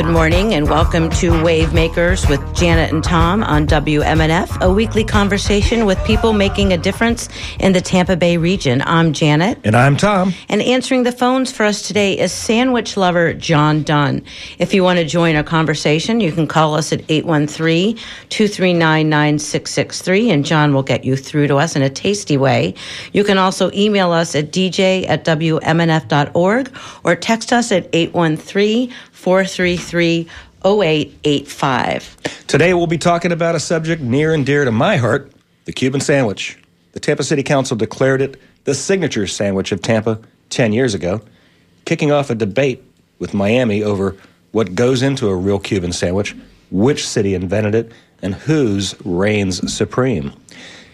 Good morning and welcome to Wave Makers with Janet and Tom on WMNF, a weekly conversation with people making a difference in the Tampa Bay region. I'm Janet. And I'm Tom. And answering the phones for us today is sandwich lover John Dunn. If you want to join our conversation, you can call us at 813 239 9663 and John will get you through to us in a tasty way. You can also email us at dj at WMNF.org or text us at 813 433 0885. Today we'll be talking about a subject near and dear to my heart the Cuban sandwich. The Tampa City Council declared it the signature sandwich of Tampa 10 years ago, kicking off a debate with Miami over what goes into a real Cuban sandwich, which city invented it, and whose reigns supreme.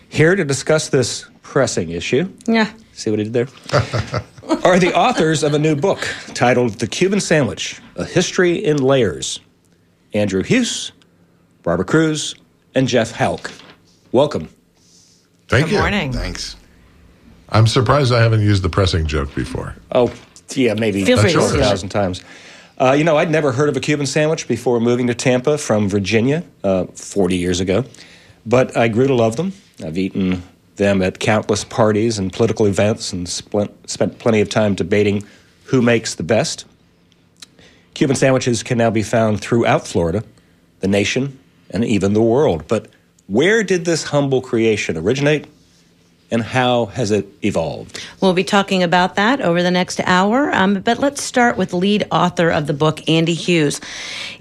Here to discuss this pressing issue. Yeah. See what he did there? are the authors of a new book titled The Cuban Sandwich A History in Layers Andrew Huse, Barbara Cruz, and Jeff Houck. Welcome. Thank you. Good you. morning. Thanks. I'm surprised I haven't used the pressing joke before. Oh, yeah, maybe Feel free a thousand times. Uh, you know, I'd never heard of a Cuban sandwich before moving to Tampa from Virginia uh, 40 years ago, but I grew to love them. I've eaten them at countless parties and political events and spent, plenty of time debating who makes the best. Cuban sandwiches can now be found throughout Florida, the nation, and even the world. But where did this humble creation originate, and how has it evolved? We'll be talking about that over the next hour. Um, but let's start with lead author of the book, Andy Huse.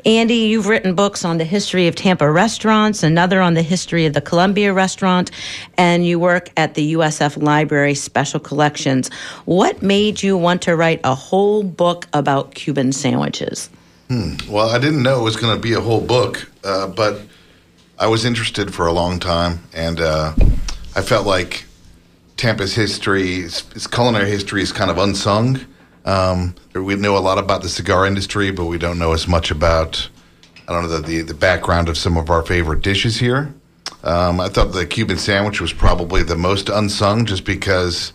Andy, you've written books on the history of Tampa restaurants, another on the history of the Columbia restaurant, and you work at the USF Library Special Collections. What made you want to write a whole book about Cuban sandwiches? Well, I didn't know it was going to be a whole book, uh, but I was interested for a long time, and uh, I felt like Tampa's history, its, culinary history, is kind of unsung. Um, we know a lot about the cigar industry, but we don't know as much about I don't know the the, the background of some of our favorite dishes here. Um, I thought the Cuban sandwich was probably the most unsung, just because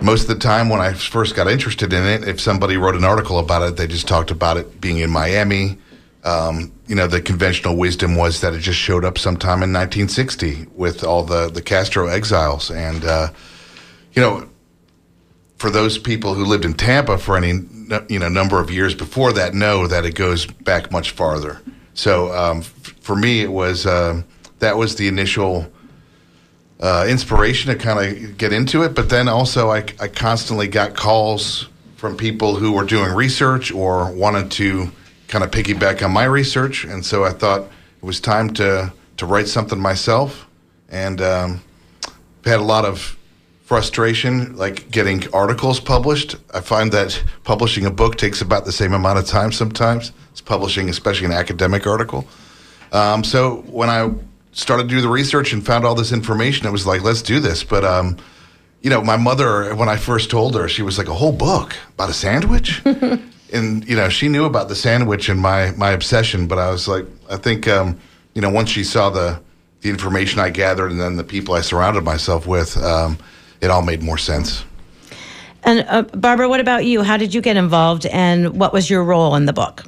most of the time when I first got interested in it, if somebody wrote an article about it, they just talked about it being in Miami. Um, you know, the conventional wisdom was that it just showed up sometime in 1960 with all the, the Castro exiles. And, uh, you know, for those people who lived in Tampa for any, you know, number of years before that know that it goes back much farther. So um, f- for me, it was, um that was the initial uh, inspiration to kind of get into it. But then also, I, I constantly got calls from people who were doing research or wanted to kind of piggyback on my research, and so I thought it was time to to write something myself. And um, I've had a lot of frustration, like getting articles published. I find that publishing a book takes about the same amount of time sometimes. It's publishing, especially an academic article. Um, so when I started to do the research and found all this information, it was like, let's do this. But um, you know, my mother, when I first told her, she was like, a whole book about a sandwich, and you know, she knew about the sandwich and my my obsession. But I was like, I think um, you know, once she saw the the information I gathered and then the people I surrounded myself with, um, it all made more sense. And uh, Barbara, what about you? How did you get involved, and what was your role in the book?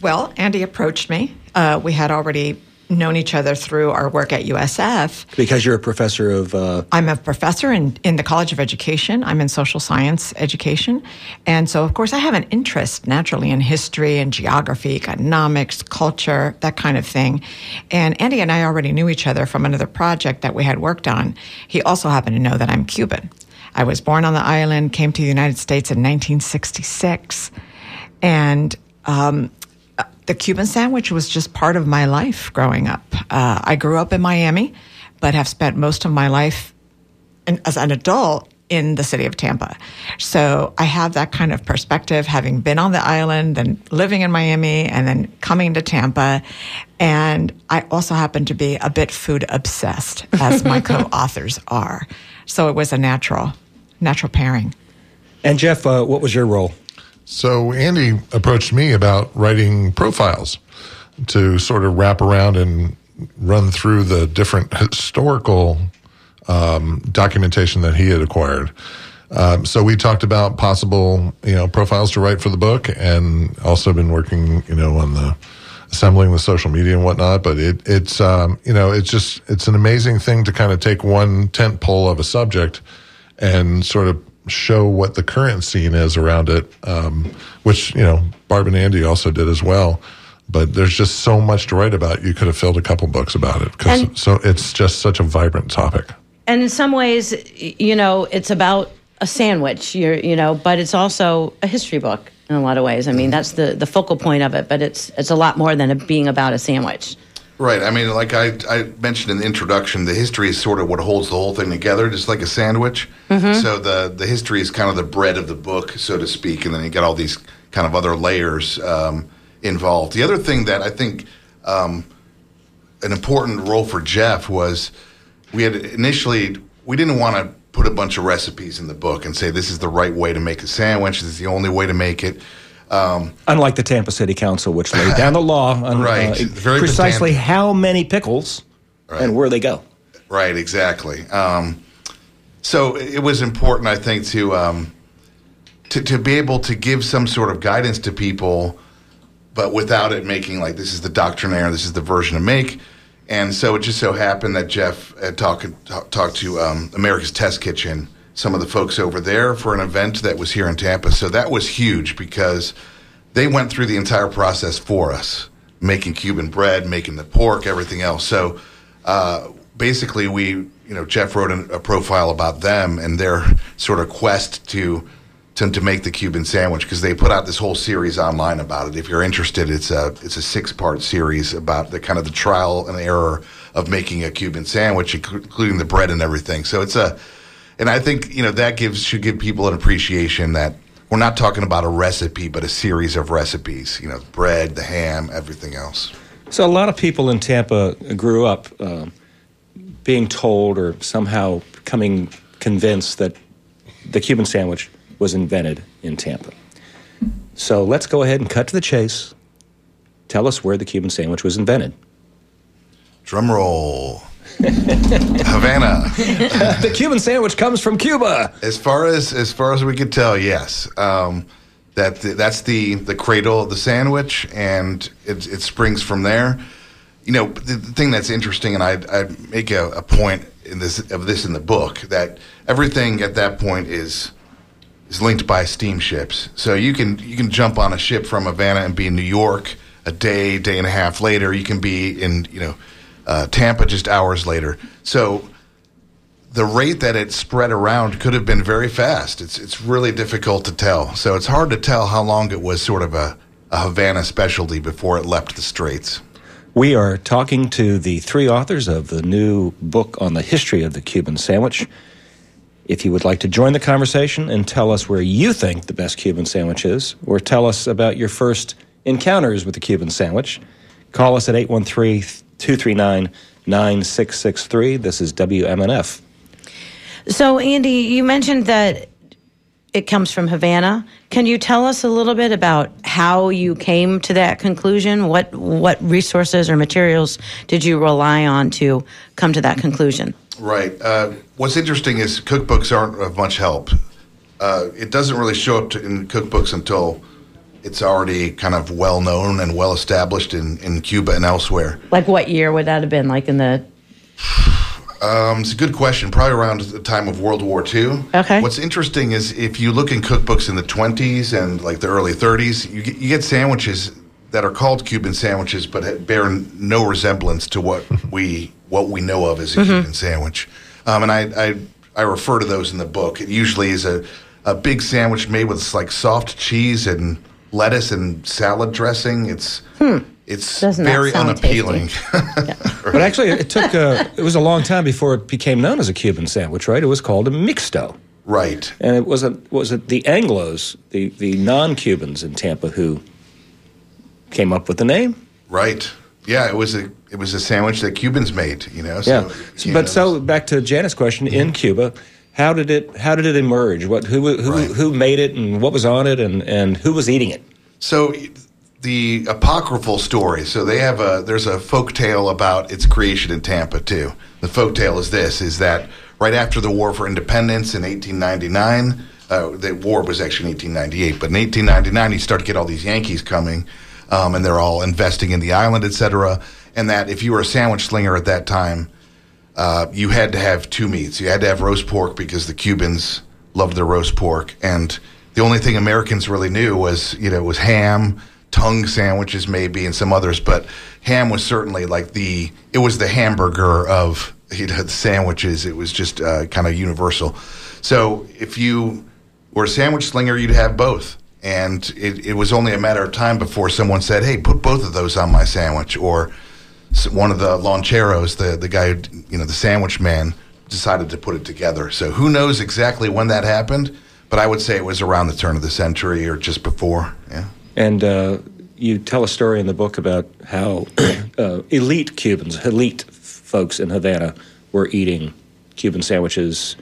Well, Andy approached me. Uh, we had already known each other through our work at USF. Because you're a professor of. Uh, I'm a professor in, in the College of Education. I'm in social science education. And so, of course, I have an interest naturally in history and geography, economics, culture, that kind of thing. And Andy and I already knew each other from another project that we had worked on. He also happened to know that I'm Cuban. I was born on the island, came to the United States in 1966. And um, the Cuban sandwich was just part of my life growing up. Uh, I grew up in Miami, but have spent most of my life in, as an adult in the city of Tampa. So I have that kind of perspective, having been on the island and living in Miami and then coming to Tampa. And I also happen to be a bit food obsessed, as my co authors are. So it was a natural, natural pairing. and Jeff, uh, what was your role? So Andy approached me about writing profiles to sort of wrap around and run through the different historical um, documentation that he had acquired. Um, so we talked about possible, you know, profiles to write for the book, and also been working, you know, on the assembling the social media and whatnot. But it, it's, um, you know, it's just it's an amazing thing to kind of take one tent pole of a subject and sort of show what the current scene is around it, um, which you know Barb and Andy also did as well. But there's just so much to write about. You could have filled a couple books about it because so it's just such a vibrant topic. And in some ways, you know, it's about a sandwich, you're, you know, but it's also a history book in a lot of ways. I mean, that's the, the focal point of it, but it's it's a lot more than it being about a sandwich. Right. I mean, like I, I mentioned in the introduction, the history is sort of what holds the whole thing together, just like a sandwich. So the the history is kind of the bread of the book, so to speak, and then you got all these kind of other layers um, involved. The other thing that I think um, an important role for Jeff was we had initially we didn't want to put a bunch of recipes in the book and say this is the right way to make a sandwich. This is the only way to make it. Um, Unlike the Tampa City Council, which laid down the law on Right. uh, precisely pedantic. how many pickles and where they go. Right, exactly. Um, so it was important, I think, to, um, to to be able to give some sort of guidance to people, but without it making like this is the doctrinaire, this is the version to make. And so it just so happened that Jeff had talked talked to um, America's Test Kitchen, some of the folks over there for an event that was here in Tampa. So that was huge because they went through the entire process for us, making Cuban bread, making the pork, everything else. So uh, basically, we, you know, Jeff wrote an, a profile about them and their sort of quest to to, to make the Cuban sandwich because they put out this whole series online about it. If you're interested, it's a it's a six part series about the kind of the trial and error of making a Cuban sandwich, including the bread and everything. So it's a, and I think you know that gives should give people an appreciation that we're not talking about a recipe, but a series of recipes. You know, bread, the ham, everything else. So a lot of people in Tampa grew up um, being told or somehow becoming convinced that the Cuban sandwich was invented in Tampa. So let's go ahead and cut to the chase. Tell us where the Cuban sandwich was invented. Drum roll. Havana. the Cuban sandwich comes from Cuba. As far as as far as we could tell, yes. Um, that that's the the cradle of the sandwich, and it, it springs from there. You know, the, the thing that's interesting, and I I make a, a point in this of this in the book that everything at that point is is linked by steamships. So you can you can jump on a ship from Havana and be in New York a day, day and a half later. You can be in you know uh, Tampa just hours later. So the rate that it spread around could have been very fast. It's it's really difficult to tell. So it's hard to tell how long it was sort of a, a Havana specialty before it left the straits. We are talking to the three authors of the new book on the history of the Cuban sandwich. If you would like to join the conversation and tell us where you think the best Cuban sandwich is, or tell us about your first encounters with the Cuban sandwich, call us at 813 239 9663. This is WMNF. So, Andy, you mentioned that it comes from Havana. Can you tell us a little bit about how you came to that conclusion? What what resources or materials did you rely on to come to that conclusion? Right. Uh, what's interesting is cookbooks aren't of much help. Uh, it doesn't really show up to, in cookbooks until it's already kind of well known and well established in, in Cuba and elsewhere. Like what year would that have been? Like in the Um, it's a good question. Probably around the time of World War II. Okay. What's interesting is if you look in cookbooks in the 20s and like the early 30s, you get, you get sandwiches that are called Cuban sandwiches, but bear no resemblance to what we what we know of as a Cuban sandwich. Um, and I, I I refer to those in the book. It usually is a a big sandwich made with like soft cheese and lettuce and salad dressing. It's it's Does not very sound unappealing. But actually, it took uh, it was a long time before it became known as a Cuban sandwich, right? It was called a mixto. right. And it wasn't was it the Anglos, the, the non Cubans in Tampa who came up with the name? Right. Yeah, it was a it was a sandwich that Cubans made. You know. So Yeah. it became but known so back to Janet's question in Cuba, how did it how did it emerge? What who who Right. who made it and what was on it and, and who was eating it? so the apocryphal story. So they have a there's a folk tale about its creation in Tampa too. The folk tale is this: is that right after the War for Independence in 1899. Uh, the war was actually in 1898, but in 1899 you start to get all these Yankees coming, um, and they're all investing in the island, etc. And that if you were a sandwich slinger at that time, uh, you had to have two meats. You had to have roast pork because the Cubans loved their roast pork, and the only thing Americans really knew was you know was ham, tongue sandwiches maybe, and some others. But ham was certainly like the it was the hamburger of you know the sandwiches. It was just uh, kind of universal. So if you were a sandwich slinger, you'd have both. And it, it was only a matter of time before someone said, "Hey, put both of those on my sandwich," or one of the loncheros, the the guy, who, you know, the sandwich man, decided to put it together. So who knows exactly when that happened? But I would say it was around the turn of the century or just before. Yeah. And uh, you tell a story in the book about how uh, elite Cubans, elite folks in Havana, were eating Cuban sandwiches.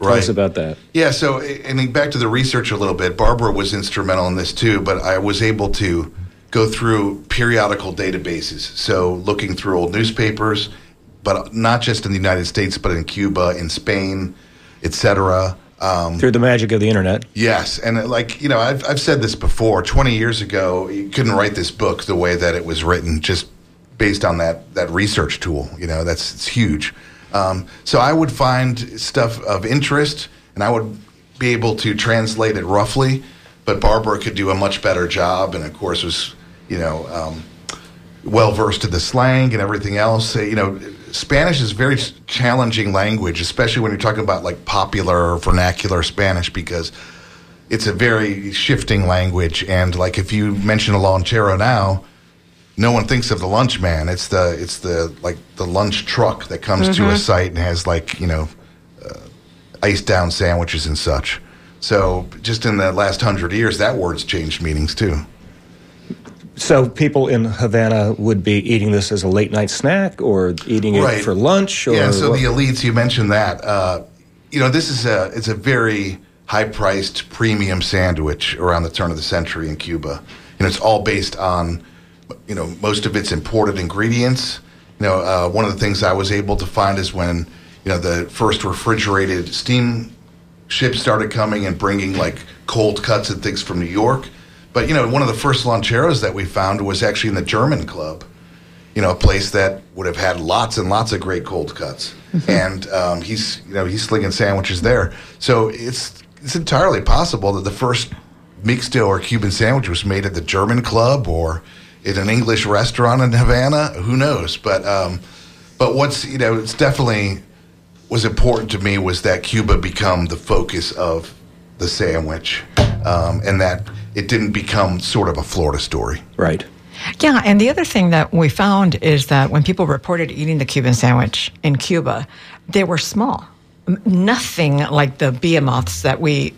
Tell Right. us about that. Yeah, so and back to the research a little bit. Barbara was instrumental in this too, but I was able to go through periodical databases. So looking through old newspapers, but not just in the United States, but in Cuba, in Spain, etc. Um, Through the magic of the internet. Yes, and uh, like you know, I've I've said this before. Twenty years ago, you couldn't write this book the way that it was written, just based on that that research tool. You know, that's it's huge. Um, so I would find stuff of interest, and I would be able to translate it roughly. But Barbara could do a much better job, and of course was you know um, well versed in the slang and everything else. Uh, You know, Spanish is a very challenging language, especially when you're talking about like popular vernacular Spanish, because it's a very shifting language. And like if you mention a lonchero now, no one thinks of the lunch man. It's the it's the like the lunch truck that comes to a site and has like you know uh, iced down sandwiches and such. So just in the last hundred years, that word's changed meanings too. So people in Havana would be eating this as a late night snack or eating it Right. for lunch or yeah, so what- the elites, you mentioned that. Uh, you know, this is a it's a very high priced premium sandwich around the turn of the century in Cuba. And it's all based on, you know, most of its imported ingredients. You know, uh, one of the things I was able to find is when, you know, the first refrigerated steam ships started coming and bringing like cold cuts and things from New York. But, you know, one of the first loncheros that we found was actually in the German club you know, a place that would have had lots and lots of great cold cuts. and um, he's, you know, he's slinging sandwiches there. So it's it's entirely possible that the first mixto or Cuban sandwich was made at the German club or in an English restaurant in Havana. Who knows? But um, but what's you know, it's definitely was important to me was that Cuba become the focus of the sandwich, um, and that it didn't become sort of a Florida story. right. Yeah, and the other thing that we found is that when people reported eating the Cuban sandwich in Cuba, they were small. Nothing like the behemoths that we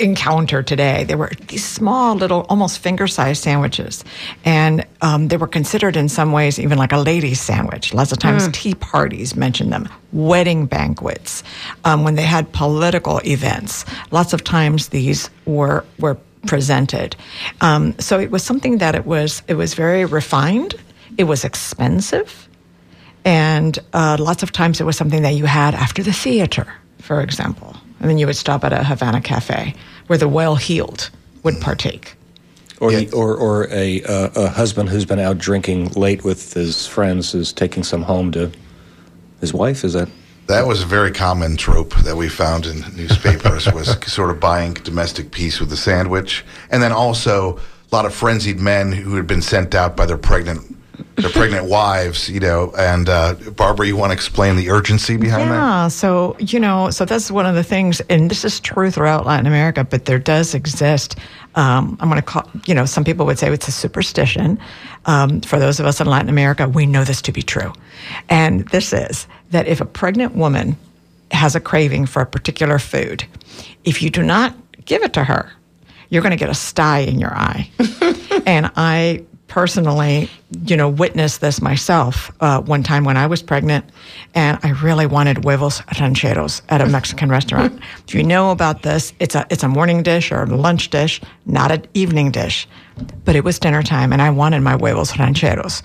encounter today. They were these small, little, almost finger-sized sandwiches, and um, they were considered in some ways even like a lady's sandwich. Lots of times, tea parties mentioned them, wedding banquets, um, when they had political events. Lots of times, these were were presented. Um, so it was something that it was it was very refined. It was expensive, and uh, lots of times it was something that you had after the theater, for example. And then you would stop at a Havana cafe where the well-heeled would partake. Or, Yeah. the, or, or a, uh, a husband who's been out drinking late with his friends is taking some home to his wife. Is that That was a very common trope that we found in newspapers was sort of buying domestic peace with a sandwich, and then also a lot of frenzied men who had been sent out by their pregnant their pregnant wives, you know. And uh, Barbara, you want to explain the urgency behind that? Yeah, so you know, so that's one of the things, and this is true throughout Latin America, but there does exist. Um, I'm going to call, you know, some people would say it's a superstition. Um, for those of us in Latin America, we know this to be true, and this is that if a pregnant woman has a craving for a particular food, if you do not give it to her, you're going to get a sty in your eye. and I personally, you know, witnessed this myself uh, one time when I was pregnant, and I really wanted huevos rancheros at a Mexican restaurant. If you know about this, it's a it's a morning dish or a lunch dish, not an evening dish, but it was dinner time, and I wanted my huevos rancheros.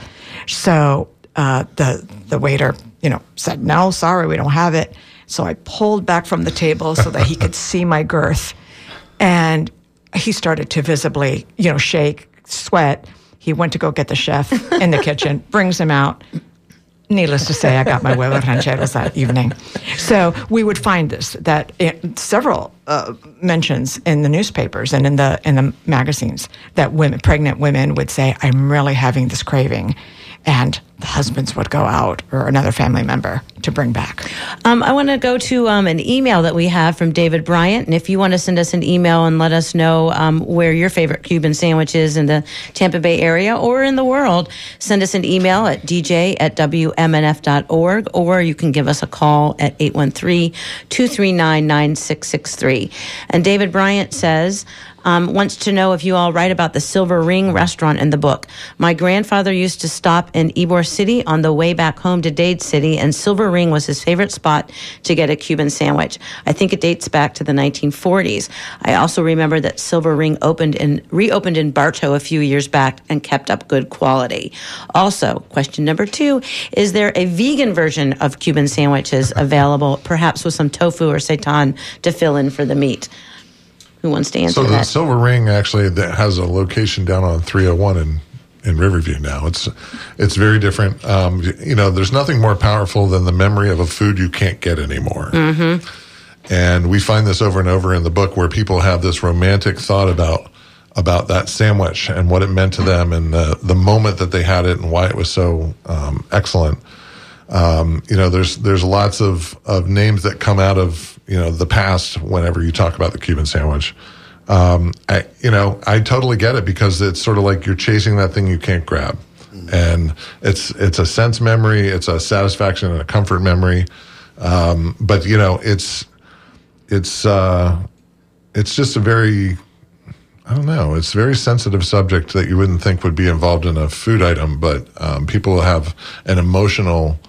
So uh, the the waiter, you know, said, "No, sorry, we don't have it." So I pulled back from the table so that he could see my girth. And he started to visibly, you know, shake, sweat. He went to go get the chef in the kitchen, brings him out. Needless to say, I got my huevos rancheros that evening. So we would find this that it, several uh, mentions in the newspapers and in the in the magazines that women, pregnant women, would say, "I'm really having this craving," and the husbands would go out or another family member to bring back. Um, I want to go to um, an email that we have from David Bryant. And if you want to send us an email and let us know um, where your favorite Cuban sandwich is in the Tampa Bay area or in the world, send us an email at dj at wmnf.org or you can give us a call at 813 239 9663. And David Bryant says, um, wants to know if you all write about the Silver Ring restaurant in the book. My grandfather used to stop in Ybor City on the way back home to Dade City, and Silver Ring was his favorite spot to get a Cuban sandwich. I think it dates back to the 1940s. I also remember that Silver Ring opened in reopened in Bartow a few years back and kept up good quality. Also, question number two: Is there a vegan version of Cuban sandwiches available, perhaps with some tofu or seitan to fill in for the meat? Who wants to answer So the that? Silver Ring actually that has a location down on 301 in in Riverview now. It's it's very different. Um, you know, there's nothing more powerful than the memory of a food you can't get anymore. And we find this over and over in the book where people have this romantic thought about about that sandwich and what it meant to them and the the moment that they had it and why it was so um, excellent. Um, you know, there's there's lots of, of names that come out of you know the past whenever you talk about the Cuban sandwich. Um, I, you know, I totally get it because it's sort of like you're chasing that thing you can't grab, and it's it's a sense memory, it's a satisfaction and a comfort memory. Um, but you know, it's it's uh, it's just a very I don't know. It's a very sensitive subject that you wouldn't think would be involved in a food item, but um, people have an emotional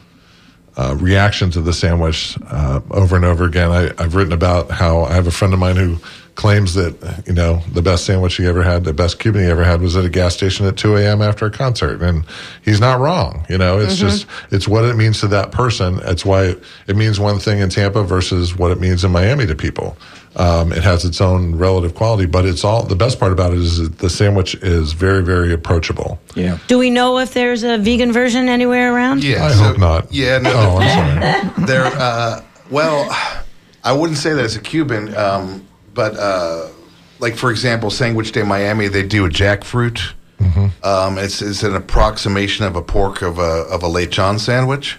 uh, reaction to the sandwich uh, over and over again. I, I've written about how I have a friend of mine who claims that you know the best sandwich he ever had, the best Cuban he ever had, was at a gas station at 2 a.m. after a concert, and he's not wrong. You know, it's just it's what it means to that person. It's why it, it means one thing in Tampa versus what it means in Miami to people. Um, it has its own relative quality, but it's all the best part about it is that the sandwich is very, very approachable. Yeah. Do we know if there's a vegan version anywhere around? Yeah, I so- hope not. Yeah, no. Oh, I'm sorry. They're uh, well, I wouldn't say that it's a Cuban, um, but uh, like for example, Sanguich De Miami, they do a jackfruit. Um, it's it's an approximation of a pork of a of a lechon sandwich.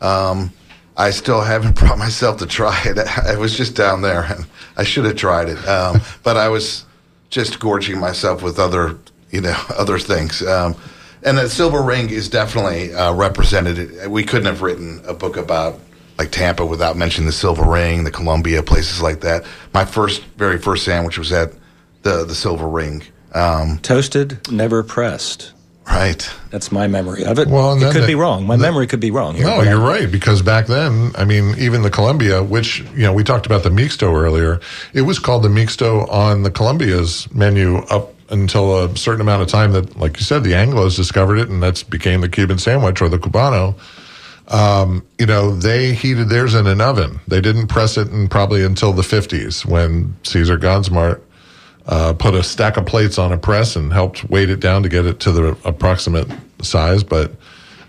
Um, I still haven't brought myself to try it. I was just down there, and I should have tried it, um, but I was just gorging myself with other you know other things. Um, and the Silver Ring is definitely uh, represented. We couldn't have written a book about like Tampa without mentioning the Silver Ring, the Columbia, places like that. My first, very first sandwich was at the the Silver Ring. Um, Toasted, never pressed. Right. That's my memory of it. Well, it could the- be wrong. My the- memory could be wrong here. No, you're right because back then, I mean, even the Columbia, which you know we talked about the Mixto earlier, it was called the Mixto on the Columbia's menu up until a certain amount of time that, like you said, the Anglos discovered it, and that's became the Cuban sandwich or the Cubano. Um, you know, they heated theirs in an oven. They didn't press it in probably until the 50s when Cesar Gonzmart uh, put a stack of plates on a press and helped weight it down to get it to the approximate size. But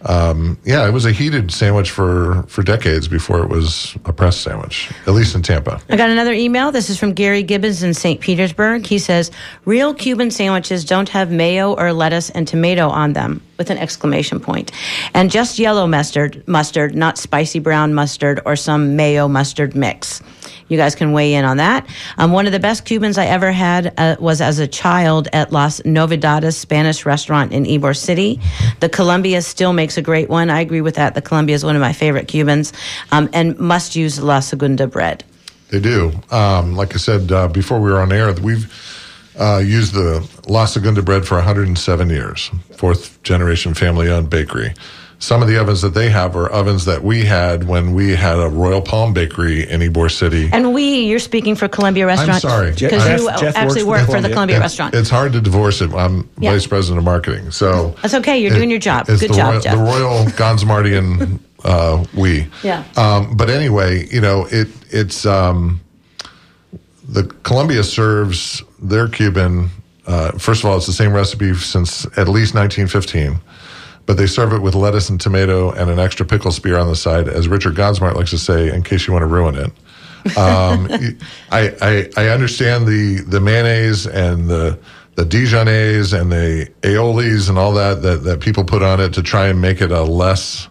um, yeah, it was a heated sandwich for, for decades before it was a press sandwich, at least in Tampa. I got another email. This is from Gary Gibbons in St. Petersburg. He says, Real Cuban sandwiches don't have mayo or lettuce and tomato on them, with an exclamation point. And just yellow mustard, mustard, not spicy brown mustard or some mayo mustard mix. You guys can weigh in on that. Um, one of the best Cubans I ever had uh, was as a child at Las Novedades Spanish restaurant in Ybor City. The Columbia still makes a great one. I agree with that. The Columbia is one of my favorite Cubans um, and must use La Segunda bread. They do. Um, like I said uh, before we were on air, we've uh, used the La Segunda bread for 107 years, fourth generation family owned bakery. Some of the ovens that they have are ovens that we had when we had a Royal Palm Bakery in Ybor City. And we, you're speaking for Columbia Restaurant. I'm sorry. Because you Jeff actually works work for for the Columbia. Columbia It's- Restaurant. It's hard to divorce it. I'm Yeah. vice president of marketing, so That's okay. You're doing your job. it's Good the job, Royal, Jeff. The Royal Gonsmartian uh, we. Yeah. Um, but anyway, you know, it it's um, the Columbia serves their Cuban. Uh, first of all, it's the same recipe since at least 1915, but they serve it with lettuce and tomato and an extra pickle spear on the side, as Richard Gonzmart likes to say, in case you want to ruin it. Um, I, I I understand the the mayonnaise and the the Dijonnaise and the aiolis and all that, that that people put on it to try and make it a less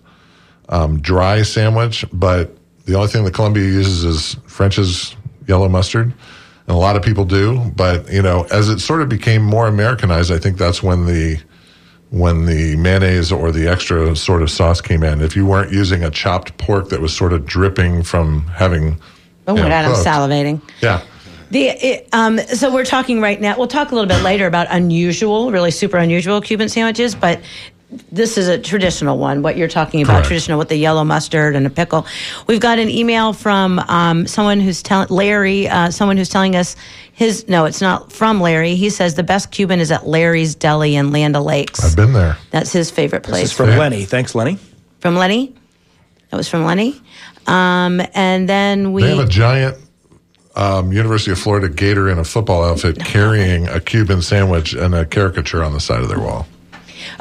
um, dry sandwich. But the only thing that Columbia uses is French's yellow mustard, and a lot of people do. But you know, as it sort of became more Americanized, I think that's when the when the mayonnaise or the extra sort of sauce came in. If you weren't using a chopped pork that was sort of dripping from having, Oh you my know, God, I'm salivating. Yeah. The it, um, so we're talking right now. We'll talk a little bit later about unusual, really super unusual Cuban sandwiches, but this is a traditional one. What you're talking about, Correct. traditional with the yellow mustard and a pickle. We've got an email from um, someone who's telling Larry, uh, someone who's telling us his. No, it's not from Larry. He says the best Cuban is at Larry's Deli in Land O'Lakes. I've been there. That's his favorite This place. is from Yeah. Lenny. Thanks, Lenny. from Lenny. That was from Lenny. Um, and then we. They have a giant um, University of Florida gator in a football outfit carrying a Cuban sandwich and a caricature on the side of their wall.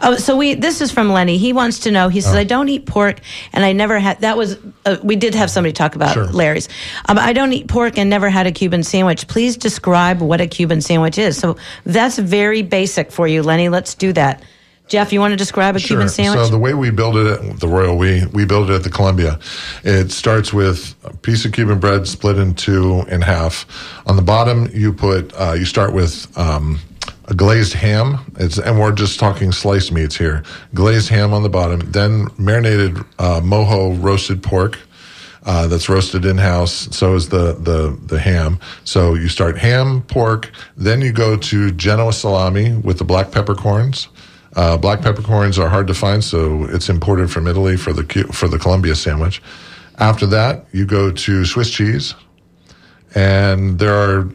Oh, so we. This is from Lenny. He wants to know. He Oh. says, "I don't eat pork, and I never had." That was. Uh, we did have somebody talk about Sure. Larry's. Um, I don't eat pork and never had a Cuban sandwich. Please describe what a Cuban sandwich is. So that's very basic for you, Lenny. Let's do that. Jeff, you want to describe a Cuban sandwich? So the way we build it at the Royal We, we build it at the Columbia. It starts with a piece of Cuban bread split in two in half. On the bottom, you put uh, you start with um, a glazed ham. It's and we're just talking sliced meats here. Glazed ham on the bottom, then marinated uh, mojo roasted pork. Uh, that's roasted in house. So is the, the the ham. So you start ham, pork, then you go to Genoa salami with the black peppercorns. Uh, black peppercorns are hard to find, so it's imported from Italy for the for the Columbia sandwich. After that, you go to Swiss cheese, and there are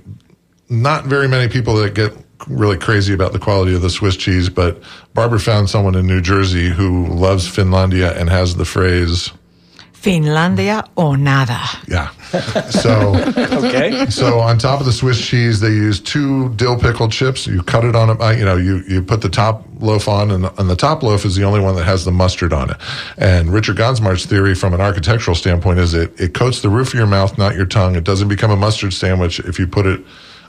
not very many people that get really crazy about the quality of the Swiss cheese, but Barbara found someone in New Jersey who loves Finlandia and has the phrase, Finlandia or nada. yeah. So. Okay. So on top of the Swiss cheese, they use two dill pickle chips. You cut it on a, you know, you, you put the top loaf on, and, and the top loaf is the only one that has the mustard on it. And Richard Gonzmart's theory, from an architectural standpoint, is it it coats the roof of your mouth, not your tongue. It doesn't become a mustard sandwich if you put it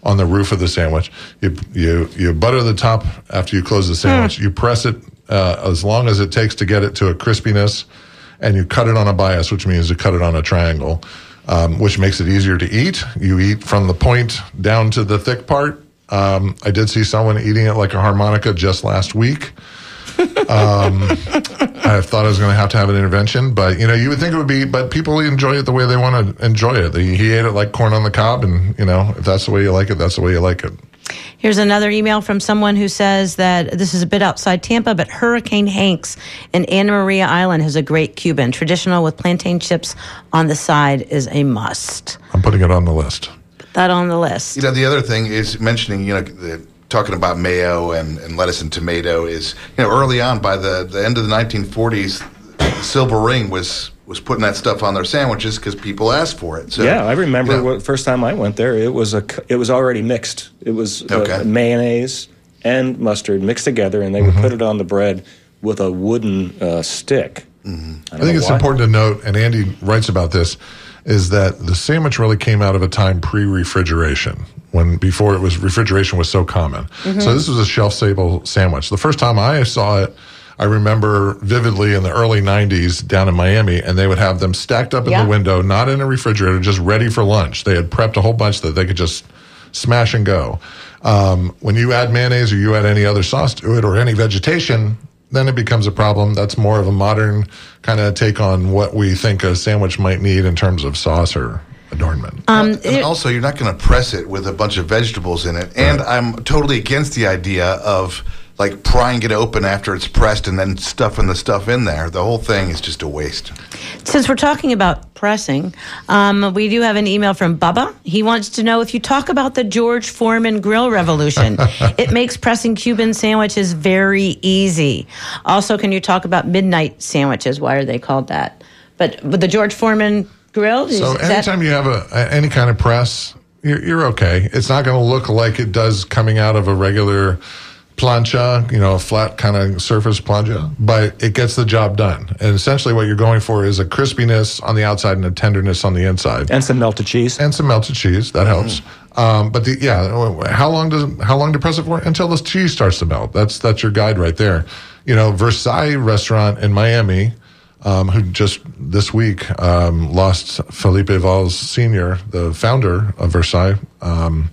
on the roof of the sandwich. You you you butter the top after you close the sandwich. You press it uh, as long as it takes to get it to a crispiness, and you cut it on a bias, which means you cut it on a triangle um, which makes it easier to eat. You eat from the point down to the thick part. Um, I did see someone eating it like a harmonica just last week. Um, I thought I was going to have to have an intervention, but you know, you would think it would be, but people enjoy it the way they want to enjoy it. He, he ate it like corn on the cob, and you know, if that's the way you like it, that's the way you like it. Here's another email from someone who says that this is a bit outside Tampa, but Hurricane Hanks in Anna Maria Island has a great Cuban. Traditional with plantain chips on the side is a must. I'm putting it on the list. Put that on the list. You know, the other thing is mentioning, you know, the, talking about mayo and, and lettuce and tomato is, you know, early on by the, the end of the 1940s, the Silver Ring was was putting that stuff on their sandwiches because people asked for it. So yeah, I remember you know, what first time I went there. It was a c- it was already mixed. It was uh, Okay. mayonnaise and mustard mixed together, and they would put it on the bread with a wooden uh, stick. Mm-hmm. I, I think it's important to note, and Andy writes about this, is that the sandwich really came out of a time pre-refrigeration, when before it was refrigeration was so common. So this was a shelf-stable sandwich. The first time I saw it, I remember vividly in the early '90s down in Miami, and they would have them stacked up in Yeah. the window, not in a refrigerator, just ready for lunch. They had prepped a whole bunch that they could just smash and go. Um, when you add mayonnaise or you add any other sauce to it or any vegetation, then it becomes a problem. That's more of a modern kind of take on what we think a sandwich might need in terms of sauce or adornment. Um, and also, you're not going to press it with a bunch of vegetables in it. And I'm totally against the idea of like prying it open after it's pressed and then stuffing the stuff in there. The whole thing is just a waste. Since we're talking about pressing, um, we do have an email from Bubba. He wants to know if you talk about the George Foreman grill revolution, it makes pressing Cuban sandwiches very easy. Also, can you talk about midnight sandwiches? Why are they called that? But with the George Foreman grill, is, So is that- anytime you have a, a- any kind of press, you're, you're okay. It's not going to look like it does coming out of a regular plancha, you know, a flat kind of surface plancha, but it gets the job done. And essentially, what you're going for is a crispiness on the outside and a tenderness on the inside, And some melted cheese. and some melted cheese. That helps. Um, but the, yeah, how long does how long to press it for? Until the cheese starts to melt. That's that's your guide right there. You know, Versailles restaurant in Miami um, who just this week um, lost Felipe Valls Sr., the founder of Versailles. Um,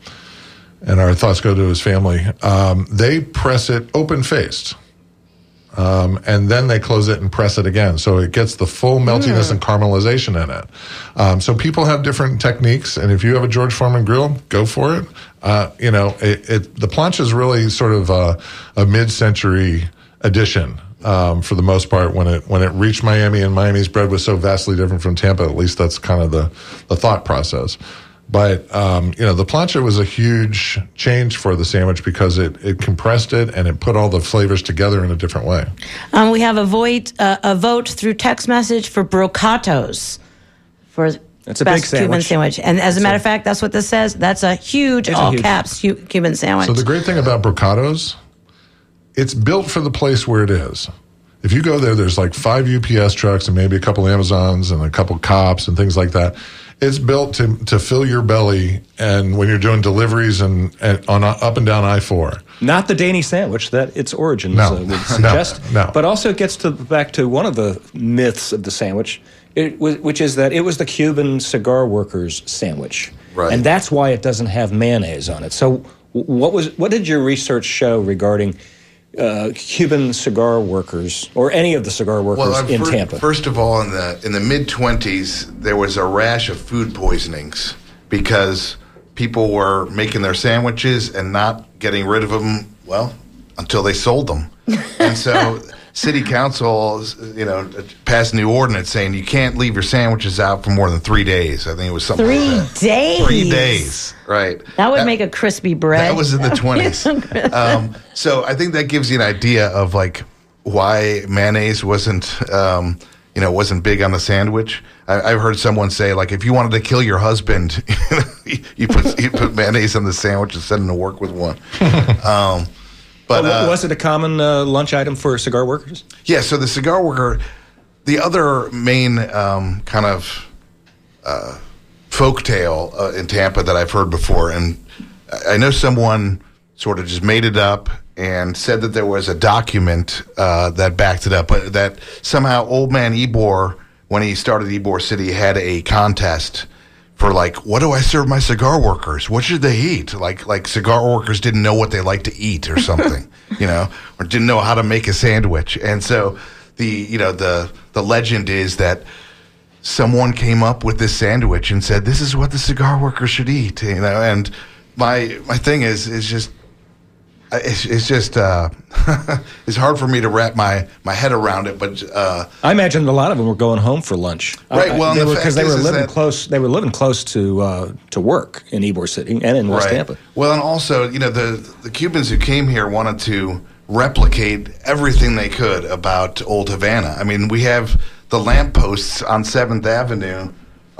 and our thoughts go to his family. Um, they press it open faced. Um, and then they close it and press it again. So it gets the full meltiness and caramelization in it. Um, so people have different techniques. And if you have a George Foreman grill, go for it. Uh, you know, it, it, the plancha is really sort of a, a mid century addition. Um, for the most part, when it when it reached Miami and Miami's bread was so vastly different from Tampa, at least that's kind of the, the thought process. But um, you know, the plancha was a huge change for the sandwich because it, it compressed it and it put all the flavors together in a different way. Um, we have a vote, uh, a vote through text message for Brocato's for That's a best big Cuban sandwich. sandwich. And as a matter of fact, that's what this says. That's a huge, It's a all huge- caps Cuban sandwich. So the great thing about Brocato's, it's built for the place where it is. If you go there, there's like five UPS trucks and maybe a couple Amazons and a couple cops and things like that. It's built to to fill your belly, and when you're doing deliveries and, and on up and down I four. Not the Danny sandwich that its origins No. uh, would suggest. No. But also it gets to back to one of the myths of the sandwich, it, was- which is that it was the Cuban cigar workers sandwich. Right. And that's why it doesn't have mayonnaise on it. So what was what did your research show regarding uh, Cuban cigar workers or any of the cigar workers Well, in fir- Tampa? first of all, in the in the mid twenties, there was a rash of food poisonings because people were making their sandwiches and not getting rid of them. Well, until they sold them, and so city council, you know, passed a new ordinance saying you can't leave your sandwiches out for more than three days. I think it was something Three like that. days. Three days, right? That would make a crispy bread. That was in the twenties. um, so I think that gives you an idea of like why mayonnaise wasn't, um, you know, wasn't big on the sandwich. I, I've heard someone say like if you wanted to kill your husband, you put you put mayonnaise on the sandwich and send him to work with one. Um, but Well, uh, was it a common uh, lunch item for cigar workers? yeah, so the cigar worker, the other main um, kind of uh, folk tale uh, in Tampa that I've heard before, and I know someone sort of just made it up and said that there was a document uh, that backed it up, but that somehow Old Man Ybor, when he started Ybor City, had a contest for like, what do I serve my cigar workers? What should they eat? Like, like cigar workers didn't know what they like to eat or something, you know, or didn't know how to make a sandwich. And so the, you know, the, the legend is that someone came up with this sandwich and said, this is what the cigar workers should eat, you know, and my, my thing is, is just, it's, it's just, uh, it's hard for me to wrap my, my head around it, but, uh, I imagine a lot of them were going home for lunch. Right, well, they the because they were living that- close. They were living close to uh, to work in Ybor City and in West Tampa. Well, and also, you know, the the Cubans who came here wanted to replicate everything they could about Old Havana. I mean, we have the lampposts on Seventh Avenue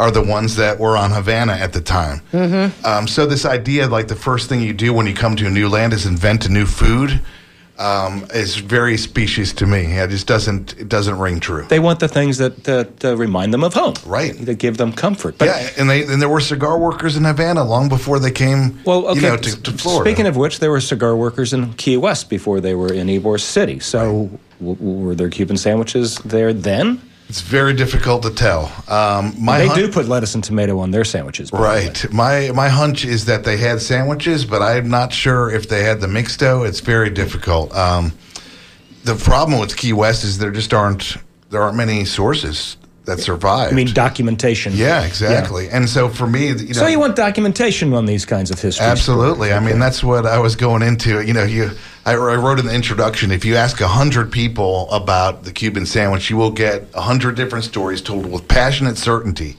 are the ones that were on Havana at the time. Mm-hmm. Um, so this idea, like the first thing you do when you come to a new land, is invent a new food. Um, is very species to me. It just doesn't it doesn't ring true. They want the things that that uh, remind them of home, Right. That give them comfort. But yeah, and they and there were cigar workers in Havana long before they came. well, okay. you know, to, to Florida. Speaking of which, there were cigar workers in Key West before they were in Ybor City. So, w- were there Cuban sandwiches there then? It's very difficult to tell. Um, my they hun- do put lettuce and tomato on their sandwiches, by the. Right. My my hunch is that they had sandwiches, but I'm not sure if they had the mixto. It's very difficult. Um, the problem with Key West is there just aren't there aren't many sources that survive. I mean, documentation. yeah, exactly. And so for me, you know, So you want documentation on these kinds of histories? Absolutely. I mean, that's what I was going into. You know, you. I, I wrote in the introduction. If you ask hundred people about the Cuban sandwich, you will get hundred different stories told with passionate certainty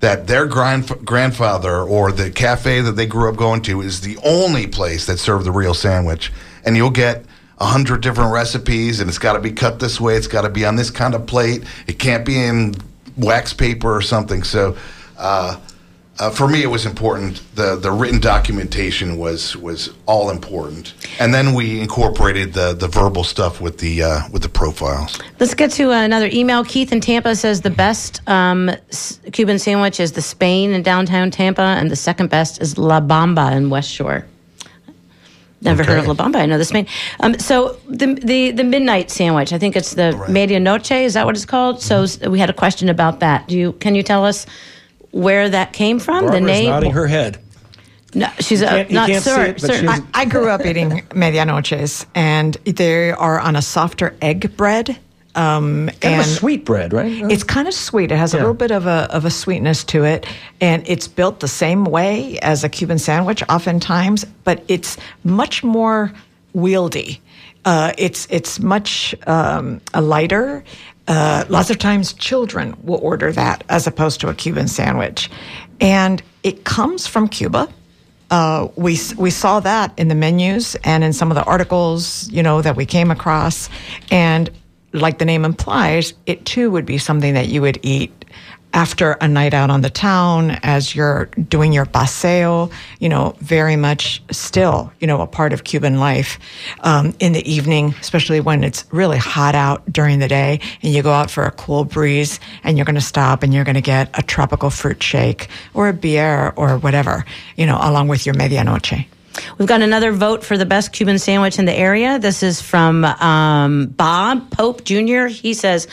that their grand, grandfather or the cafe that they grew up going to is the only place that served the real sandwich, and you'll get. A hundred different recipes, and it's got to be cut this way. It's got to be on this kind of plate. It can't be in wax paper or something. So. Uh, uh, for me, it was important. the The written documentation was was all important, and then we incorporated the the verbal stuff with the uh, with the profiles. Let's get to another email. Keith in Tampa says the best um, Cuban sandwich is the Spain in downtown Tampa, and the second best is La Bamba in West Shore. Never okay. heard of La Bamba. I know this Spain. Um, so the, the the midnight sandwich. I think it's the right. medianoche. Is that what it's called? Mm-hmm. So we had a question about that. Do you can you tell us? where that came from? Barbara's the name? nodding her head. No, she's a, not sir. sir. I, I, grew up eating medianoches, and they are on a softer egg bread. Um, kind and of a sweet bread, right? It's kind of sweet. It has yeah. a little bit of a of a sweetness to it, and it's built the same way as a Cuban sandwich, oftentimes, but it's much more wieldy. Uh, it's it's much um, lighter uh, lots of times children will order that as opposed to a Cuban sandwich. And it comes from Cuba. Uh, we we saw that in the menus and in some of the articles, you know, that we came across, and like the name implies, it too would be something that you would eat after a night out on the town, as you're doing your paseo, you know, very much still, you know, a part of Cuban life. Um, in the evening, especially when it's really hot out during the day and you go out for a cool breeze and you're going to stop and you're going to get a tropical fruit shake or a beer or whatever, you know, along with your medianoche. We've got another vote for the best Cuban sandwich in the area. This is from um, Bob Pope Jr. He says,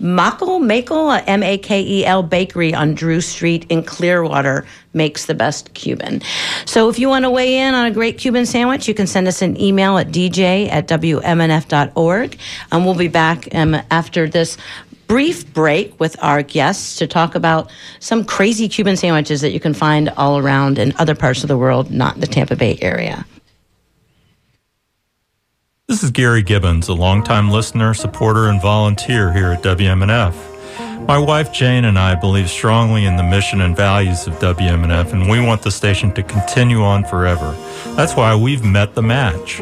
Makel, Makel, M A K E L Bakery on Drew Street in Clearwater makes the best Cuban. So if you want to weigh in on a great Cuban sandwich, you can send us an email at dj at wmnf.org. And we'll be back um, after this brief break with our guests to talk about some crazy Cuban sandwiches that you can find all around in other parts of the world, not in the Tampa Bay area. This is Gary Gibbons, a longtime listener, supporter, and volunteer here at WMNF. My wife Jane and I believe strongly in the mission and values of WMNF, and we want the station to continue on forever. That's why we've met the match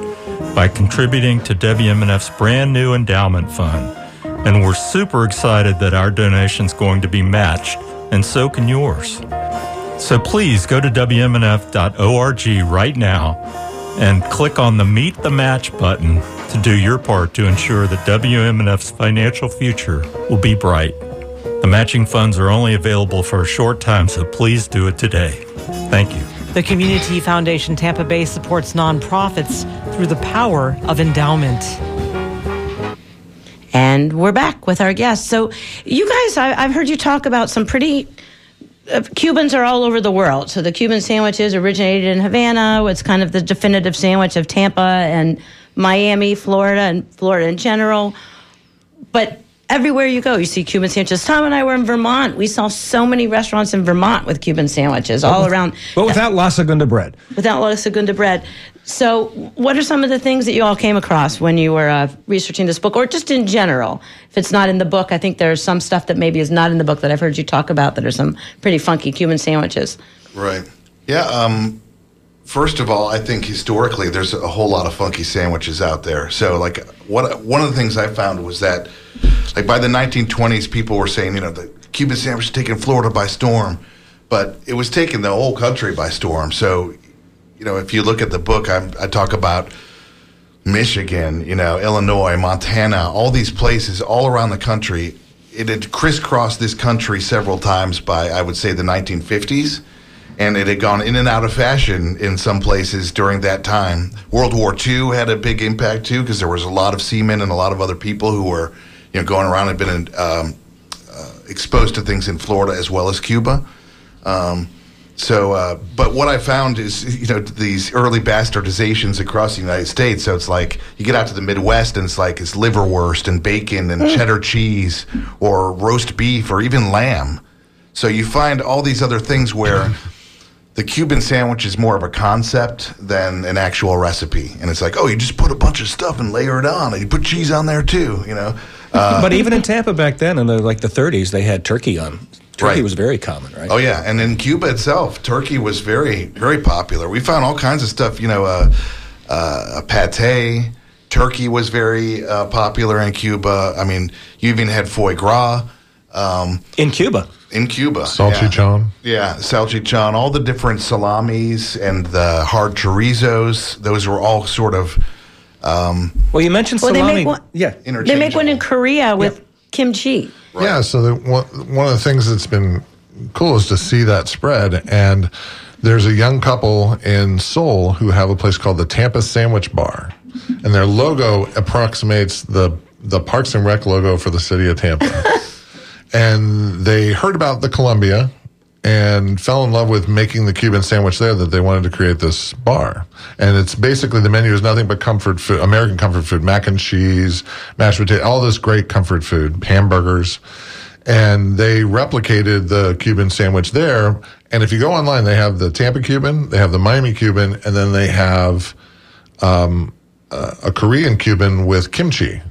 by contributing to WMNF's brand new endowment fund. And we're super excited that our donation's going to be matched, and so can yours. So please go to WMNF.org right now and click on the Meet the Match button to do your part to ensure that WMNF's financial future will be bright. The matching funds are only available for a short time, so please do it today. Thank you. The Community Foundation Tampa Bay supports nonprofits through the power of endowment. And we're back with our guests. So, you guys, I, have heard you talk about some pretty. Uh, Cubans are all over the world. So, the Cuban sandwiches originated in Havana. It's kind of the definitive sandwich of Tampa and Miami, Florida, and Florida in general. But everywhere you go, you see Cuban sandwiches. Tom and I were in Vermont. We saw so many restaurants in Vermont with Cuban sandwiches all around. But without La Segunda bread. Without La Segunda bread. So, what are some of the things that you all came across when you were uh, researching this book, or just in general? If it's not in the book, I think there's some stuff that maybe is not in the book that I've heard you talk about that are some pretty funky Cuban sandwiches. Right. Yeah. Um, first of all, I think historically there's a whole lot of funky sandwiches out there. So, like, what one of the things I found was that, like, by the 1920s, people were saying, you know, the Cuban sandwich is taking Florida by storm, but it was taking the whole country by storm. So you know, if you look at the book, I, I talk about Michigan, you know, Illinois, Montana, all these places all around the country. It had crisscrossed this country several times by, I would say, the 1950s. And it had gone in and out of fashion in some places during that time. World War II had a big impact too, because there was a lot of seamen and a lot of other people who were, you know, going around and been um, uh, exposed to things in Florida as well as Cuba. Um, so, uh, but what I found is, you know, these early bastardizations across the United States. So it's like you get out to the Midwest and it's like it's liverwurst and bacon and mm. cheddar cheese or roast beef or even lamb. So you find all these other things where the Cuban sandwich is more of a concept than an actual recipe. And it's like, oh, you just put a bunch of stuff and layer it on, and you put cheese on there too, you know. Uh, but even in Tampa back then, in the like the 30s, they had turkey on Turkey right. was very common, right? Oh yeah, and in Cuba itself, turkey was very, very popular. We found all kinds of stuff. You know, uh, uh, pate. Turkey was very uh, popular in Cuba. I mean, you even had foie gras. In Cuba. in Cuba. Salchichon. Yeah, salchichon, all the different salamis and the hard chorizos. Those were all sort of Well, you mentioned Well, they make one. yeah. They make one in. Korea with kimchi. Yeah, so the, one, one of the things that's been cool is to see that spread. And there's a young couple in Seoul who have a place called the Tampa Sandwich Bar, and their logo approximates the the Parks and Rec logo for the city of Tampa. and they heard about the Columbia and fell in love with making the Cuban sandwich there that they wanted to create this bar. And it's basically the menu is nothing but comfort food, American comfort food, mac and cheese, mashed potato, all this great comfort food, hamburgers. And they replicated the Cuban sandwich there. And if you go online, they have the Tampa Cuban, they have the Miami Cuban, and then they have um, a, a Korean Cuban with kimchi.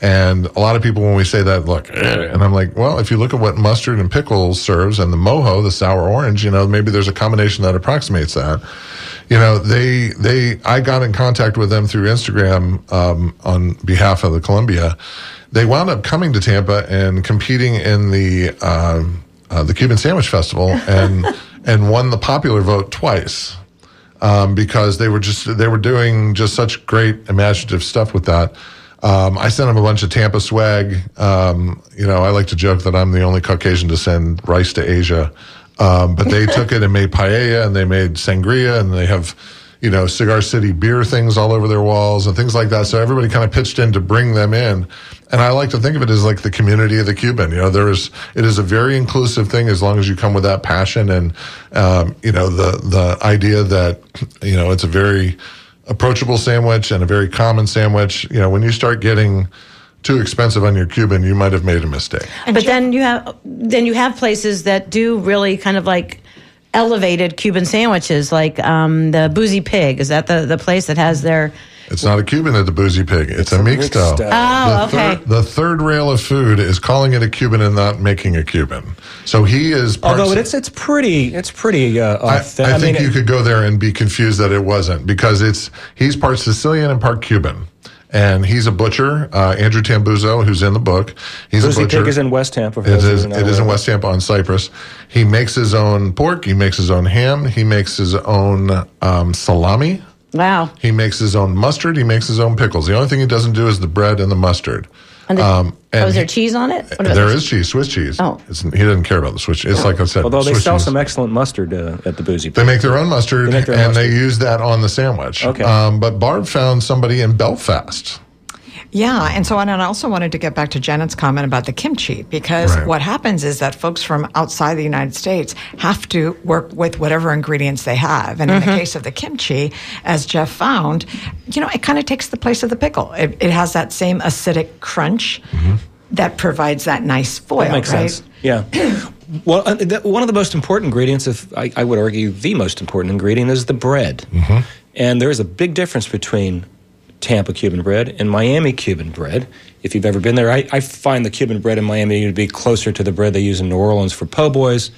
And a lot of people, when we say that, look, "Eh," and I'm like, well, if you look at what mustard and pickles serves and the mojo, the sour orange, you know, maybe there's a combination that approximates that. You know, they, they, I got in contact with them through Instagram, um, on behalf of the Columbia. They wound up coming to Tampa and competing in the, um, uh, the Cuban Sandwich Festival and, and won the popular vote twice um, because they were just they were doing just such great imaginative stuff with that. Um, I sent them a bunch of Tampa swag. Um, you know, I like to joke that I'm the only Caucasian to send rice to Asia, um, but they took it and made paella and they made sangria and they have, you know, Cigar City beer things all over their walls and things like that. So everybody kind of pitched in to bring them in. And I like to think of it as like the community of the Cuban. You know, there is it is a very inclusive thing as long as you come with that passion and um, you know the the idea that you know it's a very approachable sandwich and a very common sandwich. You know, when you start getting too expensive on your Cuban, you might have made a mistake. but then you have then you have places that do really kind of like elevated Cuban sandwiches, like um, the Boozy Pig. Is that the the place that has their? It's not a Cuban at the Boozy Pig. It's, a mixto. mixto. Oh, the, okay. third, the third rail of food is calling it a Cuban and not making a Cuban. So he is. Parts, Although it's it's pretty it's pretty uh, I, authentic. I think mean, you could go there and be confused that it wasn't because it's he's part Sicilian and part Cuban, and he's a butcher. Uh, Andrew Tambuzo, who's in the book, he's Boozy a butcher. Pig is in West Tampa. for It those who is, don't know it is in West Tampa on Cypress. He makes his own pork. He makes his own ham. He makes his own um, salami. Wow. He makes his own mustard. He makes his own pickles. The only thing he doesn't do is the bread and the mustard. And the, Um, oh, is there he- cheese on it? What about There the- is cheese, Swiss cheese. Oh. It's, he doesn't care about the Swiss cheese. It's like I said. Although they Swiss sell cheese. some excellent mustard uh, at the Boozy They make their own mustard, They make their and own they use that on the sandwich. Okay. Um, but Barb found somebody in Belfast. Yeah, and so and I also wanted to get back to Janet's comment about the kimchi because Right. what happens is that folks from outside the United States have to work with whatever ingredients they have, and in the mm-hmm. case of the kimchi, as Jeff found, you know, it kind of takes the place of the pickle. It, it has that same acidic crunch mm-hmm. that provides that nice foil. That makes right? sense. Yeah. Well, uh, th- one of the most important ingredients, if I, I would argue the most important ingredient, is the bread. Mm-hmm. And there is a big difference between Tampa Cuban bread and Miami Cuban bread. If you've ever been there, I, I find the Cuban bread in Miami to be closer to the bread they use in New Orleans for po' boys.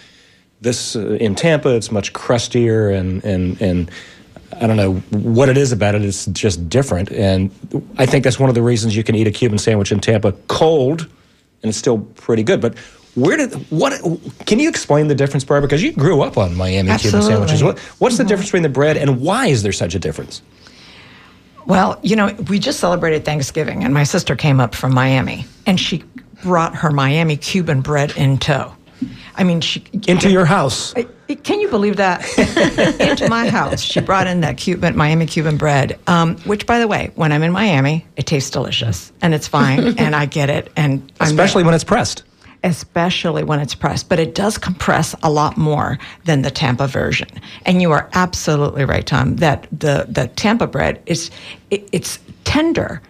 This uh, in Tampa, it's much crustier and and and I don't know what it is about it. It's just different, and I think that's one of the reasons you can eat a Cuban sandwich in Tampa cold, and it's still pretty good. But where did what? Can you explain the difference, Barbara? Because you grew up on Miami Cuban sandwiches. What, what's the difference between the bread, and why is there such a difference? Well, you know, we just celebrated Thanksgiving, and my sister came up from Miami, and she brought her Miami Cuban bread in tow. I mean, she Into your house. I- Can you believe that? Into my house, she brought in that Cuban Miami Cuban bread, um, which, by the way, when I'm in Miami, it tastes delicious and it's fine, and I get it, and Especially when it's pressed. Especially when it's pressed, but it does compress a lot more than the Tampa version. And you are absolutely right, Tom, that the, the Tampa bread is it, it's tender,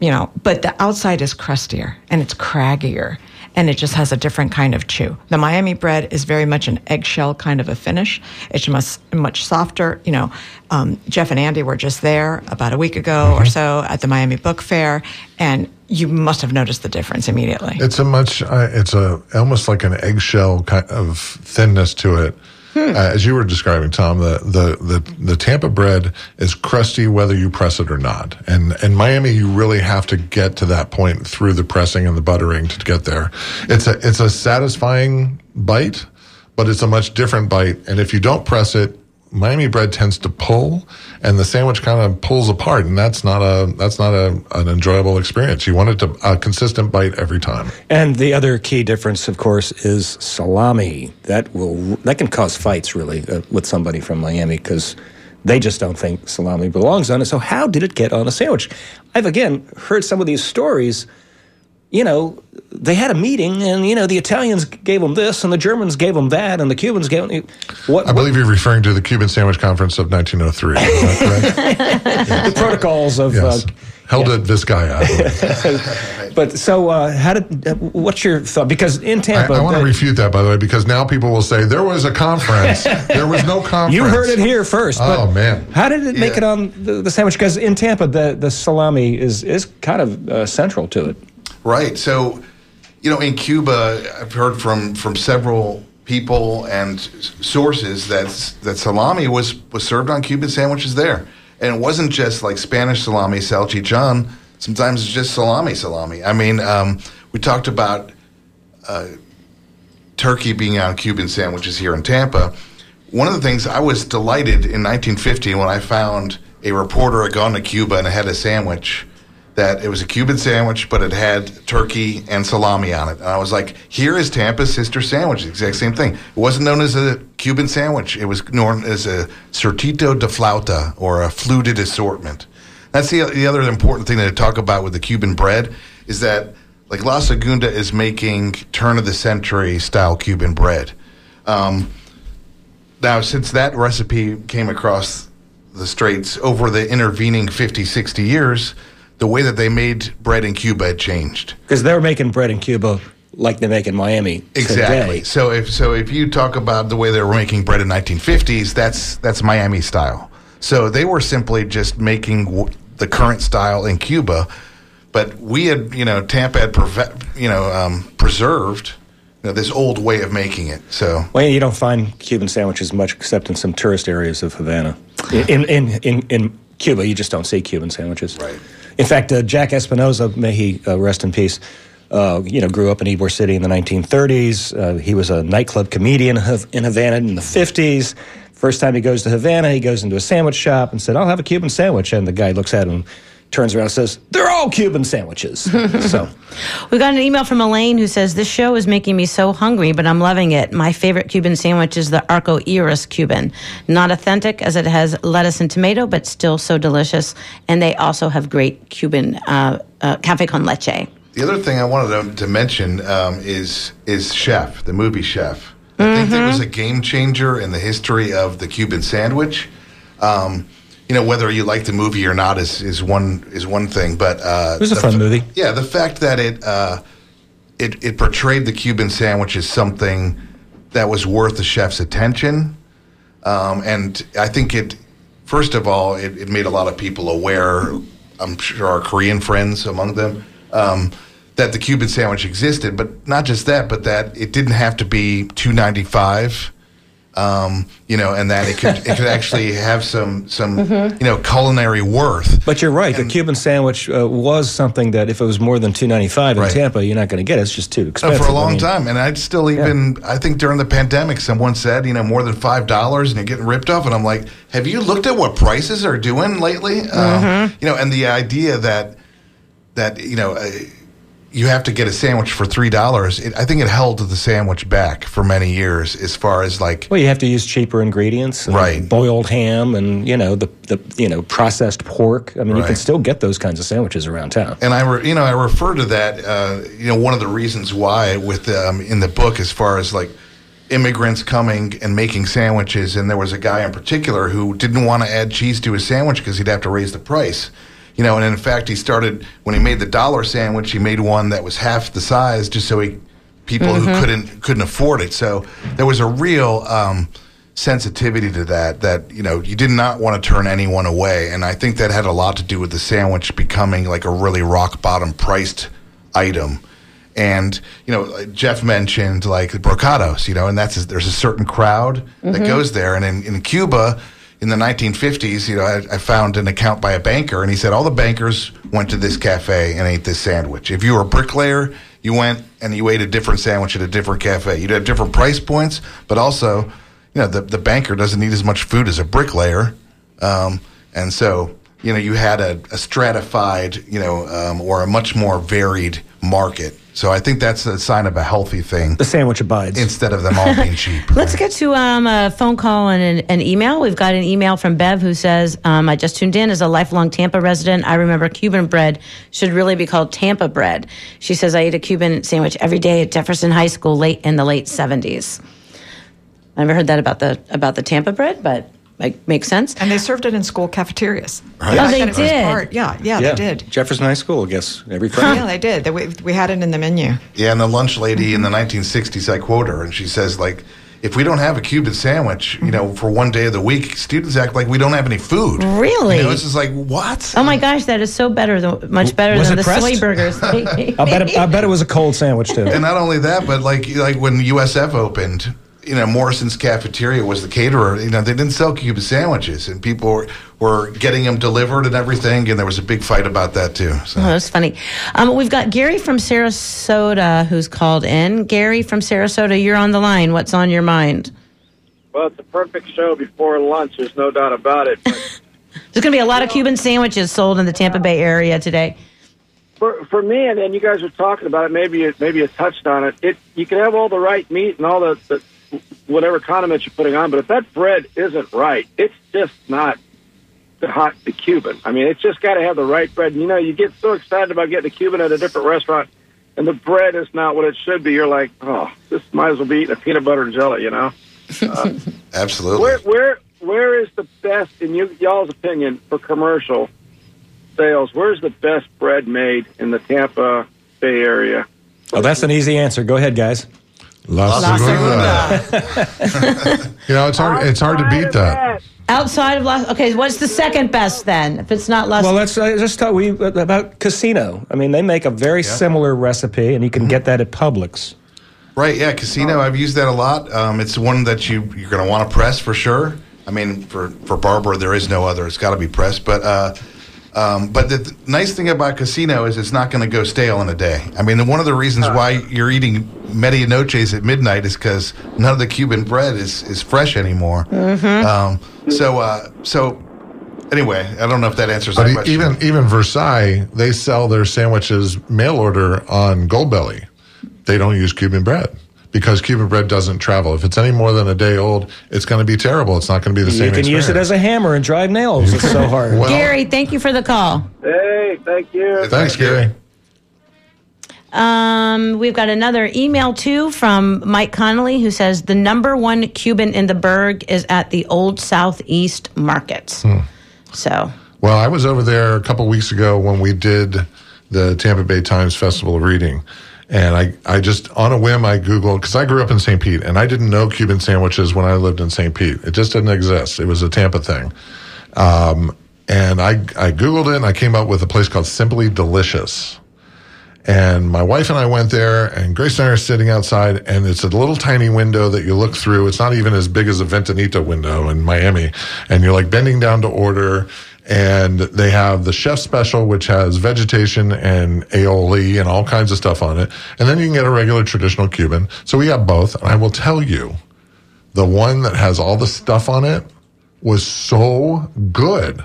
you know, but the outside is crustier and it's craggier and it just has a different kind of chew. The Miami bread is very much an eggshell kind of a finish. It's much much softer. You know, um, Jeff and Andy were just there about a week ago or so at the Miami Book Fair, and you must have noticed the difference immediately. It's a much. Uh, it's a almost like an eggshell kind of thinness to it. Uh, as you were describing, Tom, the, the, the, the Tampa bread is crusty whether you press it or not. And in Miami, you really have to get to that point through the pressing and the buttering to get there. It's a, it's a satisfying bite, but it's a much different bite. And if you don't press it, Miami bread tends to pull, and the sandwich kind of pulls apart, and that's not a that's not a, an enjoyable experience. You want it to a consistent bite every time. And the other key difference, of course, is salami. That will that can cause fights really uh, with somebody from Miami because they just don't think salami belongs on it. So how did it get on a sandwich? I've again heard some of these stories. You know, they had a meeting, and you know the Italians gave them this, and the Germans gave them that, and the Cubans gave them what? I believe you're referring to the Cuban Sandwich Conference of 1903. Is that correct? the protocols of. yes. Uh, Held at Vizcaya. I believe. but so, uh, how did? Uh, what's your thought? Because in Tampa, I want to refute that, by the way, because now people will say there was a conference. there was no conference. You heard it here first. but Oh, man. How did it make it on the, the sandwich? Because in Tampa, the, the salami is is kind of uh, central to it. Right. So, you know, in Cuba, I've heard from from several people and sources that that salami was was served on Cuban sandwiches there, and it wasn't just like Spanish salami, salchichon. Sometimes it's just salami, salami. I mean, um, we talked about uh, turkey being on Cuban sandwiches here in Tampa. One of the things I was delighted in 1950 when I found a reporter had gone to Cuba and had a sandwich that it was a Cuban sandwich, but it had turkey and salami on it. And I was like, here is Tampa's sister sandwich, the exact same thing. It wasn't known as a Cuban sandwich, it was known as a surtido de flauta or a fluted assortment. That's the, the other important thing to talk about with the Cuban bread is that like La Segunda is making turn of the century style Cuban bread. Um, now, since that recipe came across the straits over the intervening 50, 60 years, the way that they made bread in Cuba had changed. Because they're making bread in Cuba like they make in Miami. Exactly. Today. So if so, if you talk about the way they were making bread in 1950s, that's that's Miami style. So they were simply just making w- the current style in Cuba, but we had you know Tampa had preve- you know um, preserved you know, this old way of making it. So Well, you don't find Cuban sandwiches much except in some tourist areas of Havana. In in in, in Cuba, you just don't see Cuban sandwiches. Right. In fact, uh, Jack Espinosa, may he uh, rest in peace. Uh, you know, grew up in Ybor City in the 1930s. Uh, he was a nightclub comedian in Havana in the 50s. First time he goes to Havana, he goes into a sandwich shop and said, "I'll have a Cuban sandwich." And the guy looks at him, turns around, and says, "They're all Cuban sandwiches." so. We got an email from Elaine who says, This show is making me so hungry, but I'm loving it. My favorite Cuban sandwich is the Arco Iris Cuban. Not authentic as it has lettuce and tomato, but still so delicious. And they also have great Cuban uh, uh, cafe con leche. The other thing I wanted to, to mention um, is is Chef, the movie Chef. I think that was a game changer in the history of the Cuban sandwich. Um, you know, whether you like the movie or not is, is one is one thing, but uh, It was a fun fa- movie. Yeah, the fact that it uh, it it portrayed the Cuban sandwich as something that was worth the chef's attention, um, and I think it. First of all, it, it made a lot of people aware. I'm sure our Korean friends among them um, that the Cuban sandwich existed, but not just that, but that it didn't have to be two ninety five. Um, you know, and that it could it could actually have some some you know culinary worth. But you're right. the Cuban sandwich uh, was something that if it was more than two ninety five in Right. Tampa, you're not going to get it. It's just too Uh, expensive. for a long mean, time. And I'd still even, I think during the pandemic, someone said, you know, more than $5 and you're getting ripped off. And I'm like, have you looked at what prices are doing lately? Um, you know, and the idea that, that, you know, uh, you have to get a sandwich for $3, I think it held the sandwich back for many years as far as like, Well, you have to use cheaper ingredients, Right. Boiled ham, and you know the the you know processed pork. I mean, you can still get those kinds of sandwiches around town. and I, re, you know, I refer to that. Uh, you know, one of the reasons why with um, in the book, as far as like immigrants coming and making sandwiches, and there was a guy in particular who didn't want to add cheese to his sandwich because he'd have to raise the price. You know, and in fact, he started when he made the dollar sandwich, he made one that was half the size, just so he people who couldn't couldn't afford it. So there was a real. Um, sensitivity to that that you know you did not want to turn anyone away and i think that had a lot to do with the sandwich becoming like a really rock bottom priced item And you know, Jeff mentioned like the Brocato's, you know, and that's there's a certain crowd that goes there. And in, in Cuba, in the 1950s, you know, I, I found an account by a banker, and he said all the bankers went to this cafe and ate this sandwich. If you were a bricklayer, you went and you ate a different sandwich at a different cafe. You'd have different price points, but also, you know, the the banker doesn't need as much food as a bricklayer, um, and so you know, you had a, a stratified, you know, um, or a much more varied market. So I think that's a sign of a healthy thing The sandwich abides. instead of them all being cheap. Let's get to um, a phone call and an, an email. We've got an email from Bev who says, um, I just tuned in as a lifelong Tampa resident. I remember Cuban bread should really be called Tampa bread. She says, I ate a Cuban sandwich every day at Jefferson High School late in the late 70s. I never heard that about the about the Tampa bread, but like makes sense. And they served it in school cafeterias. Right. Yeah, Oh, they thought it was did? part- yeah, yeah, yeah, they did. Jefferson High School, I guess, every Friday. Yeah, they did. They, we, we had it in the menu. Yeah, and the lunch lady in the 1960s, I quote her, and she says, like, if we don't have a Cuban sandwich, you know, for one day of the week, students act like we don't have any food. Really? You know, it's just like, what? Oh my gosh, that is so better than much better Was than it the pressed? soy burgers. I bet it, I bet it was a cold sandwich too. And not only that, but like like when USF opened, you know, Morrison's Cafeteria was the caterer. You know, they didn't sell Cuban sandwiches, and people were, were getting them delivered and everything. And there was a big fight about that too. So. Oh, that's funny. Um, we've got Gary from Sarasota who's called in. Gary from Sarasota, you're on the line. What's on your mind? Well, it's a perfect show before lunch. There's no doubt about it. But There's going to be a lot of Cuban sandwiches sold in the Tampa Bay area today. for for me, and, and you guys were talking about it. Maybe you, maybe you touched on it. It you can have all the right meat and all the, the whatever condiments you're putting on, but if that bread isn't right, it's just not the hot the Cuban. I mean, it's just got to have the right bread. And, you know, you get so excited about getting a Cuban at a different restaurant, and the bread is not what it should be. You're like, oh, this might as well be eating a peanut butter and jelly. You know. Absolutely. Where where where is the best in you y'all's opinion for commercial sales? Where's the best bread made in the Tampa Bay area? Oh, that's an easy answer. Go ahead, guys. La, La Segunda. you know, it's hard. It's hard to beat that. Outside of Las, okay, what's the second best then? If it's not Las, Well, let's uh, just talk we, about Casino. I mean, they make a very similar recipe, and you can get that at Publix. Right, yeah, casino. I've used that a lot. Um, it's one that you you're going to want to press for sure. I mean, for for Barbara, there is no other. It's got to be pressed. But uh, um, but the th- nice thing about casino is it's not going to go stale in a day. I mean, one of the reasons why you're eating medianoches at midnight is because none of the Cuban bread is is fresh anymore. Um, so uh, so anyway, I don't know if that answers But that question. even even Versailles, they sell their sandwiches mail order on Goldbelly. They don't use Cuban bread because Cuban bread doesn't travel. If it's any more than a day old, it's going to be terrible. It's not going to be the You same. You can use it as a hammer and drive nails. It's so hard. Well, Gary, thank you for the call. Hey, thank you. Thanks, Gary. Um, we've got another email too from Mike Connolly who says the number one Cuban in the Burg is at the Old Southeast Markets. So Well, I was over there a couple weeks ago when we did the Tampa Bay Times Festival of Reading. And I, I just, on a whim, I Googled, because I grew up in St. Pete and I didn't know Cuban sandwiches when I lived in St. Pete. It just didn't exist. It was a Tampa thing. Um, and I, I Googled it and I came up with a place called Simply Delicious. And my wife and I went there, and Grace and I are sitting outside, and it's a little tiny window that you look through. It's not even as big as a Ventanita window in Miami. And you're like bending down to order, and they have the chef special, which has vegetation and aioli and all kinds of stuff on it. And then you can get a regular traditional Cuban. So we got both. And I will tell you, the one that has all the stuff on it was so good.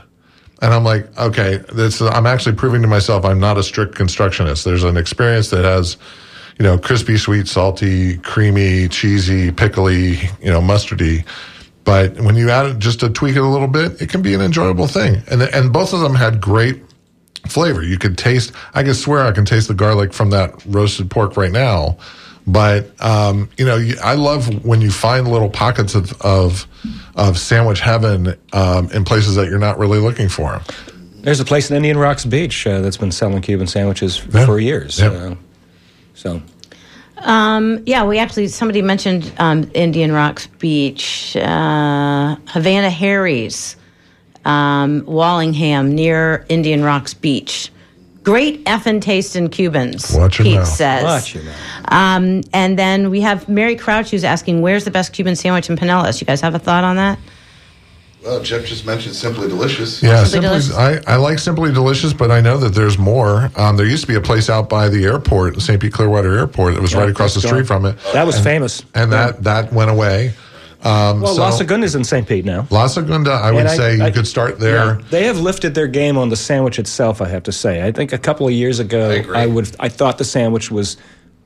And I'm like, okay, this, I'm actually proving to myself I'm not a strict constructionist. There's an experience that has, you know, crispy, sweet, salty, creamy, cheesy, pickly, you know, mustardy. But when you add it just to tweak it a little bit, it can be an enjoyable thing. And and both of them had great flavor. You could taste. I can swear I can taste the garlic from that roasted pork right now. But um, you know, I love when you find little pockets of of, of sandwich heaven um, in places that you're not really looking for 'em. There's a place in Indian Rocks Beach uh, that's been selling Cuban sandwiches Yeah. for years. Yeah. Uh, so Um, yeah, we actually somebody mentioned um, Indian Rocks Beach, uh, Havana Harry's, um, Wallingham near Indian Rocks Beach. Great effing taste in Cubans, Watch your Pete mouth. says. Watch your mouth. Um, and then we have Mary Crouch who's asking, where's the best Cuban sandwich in Pinellas? You guys have a thought on that? Well, Jeff just mentioned Simply Delicious. Yeah, Simply simply, Delicious? I, I like Simply Delicious, but I know that there's more. Um, there used to be a place out by the airport, St. Pete Clearwater Airport, that was right across the street from it. That was And- famous. And that, that went away. Um, Well, so- La Segunda's in St. Pete now. La Segunda, I would I- say you I- could start there. Yeah, they have lifted their game on the sandwich itself. I have to say. I think a couple of years ago, I agree. would I thought the sandwich was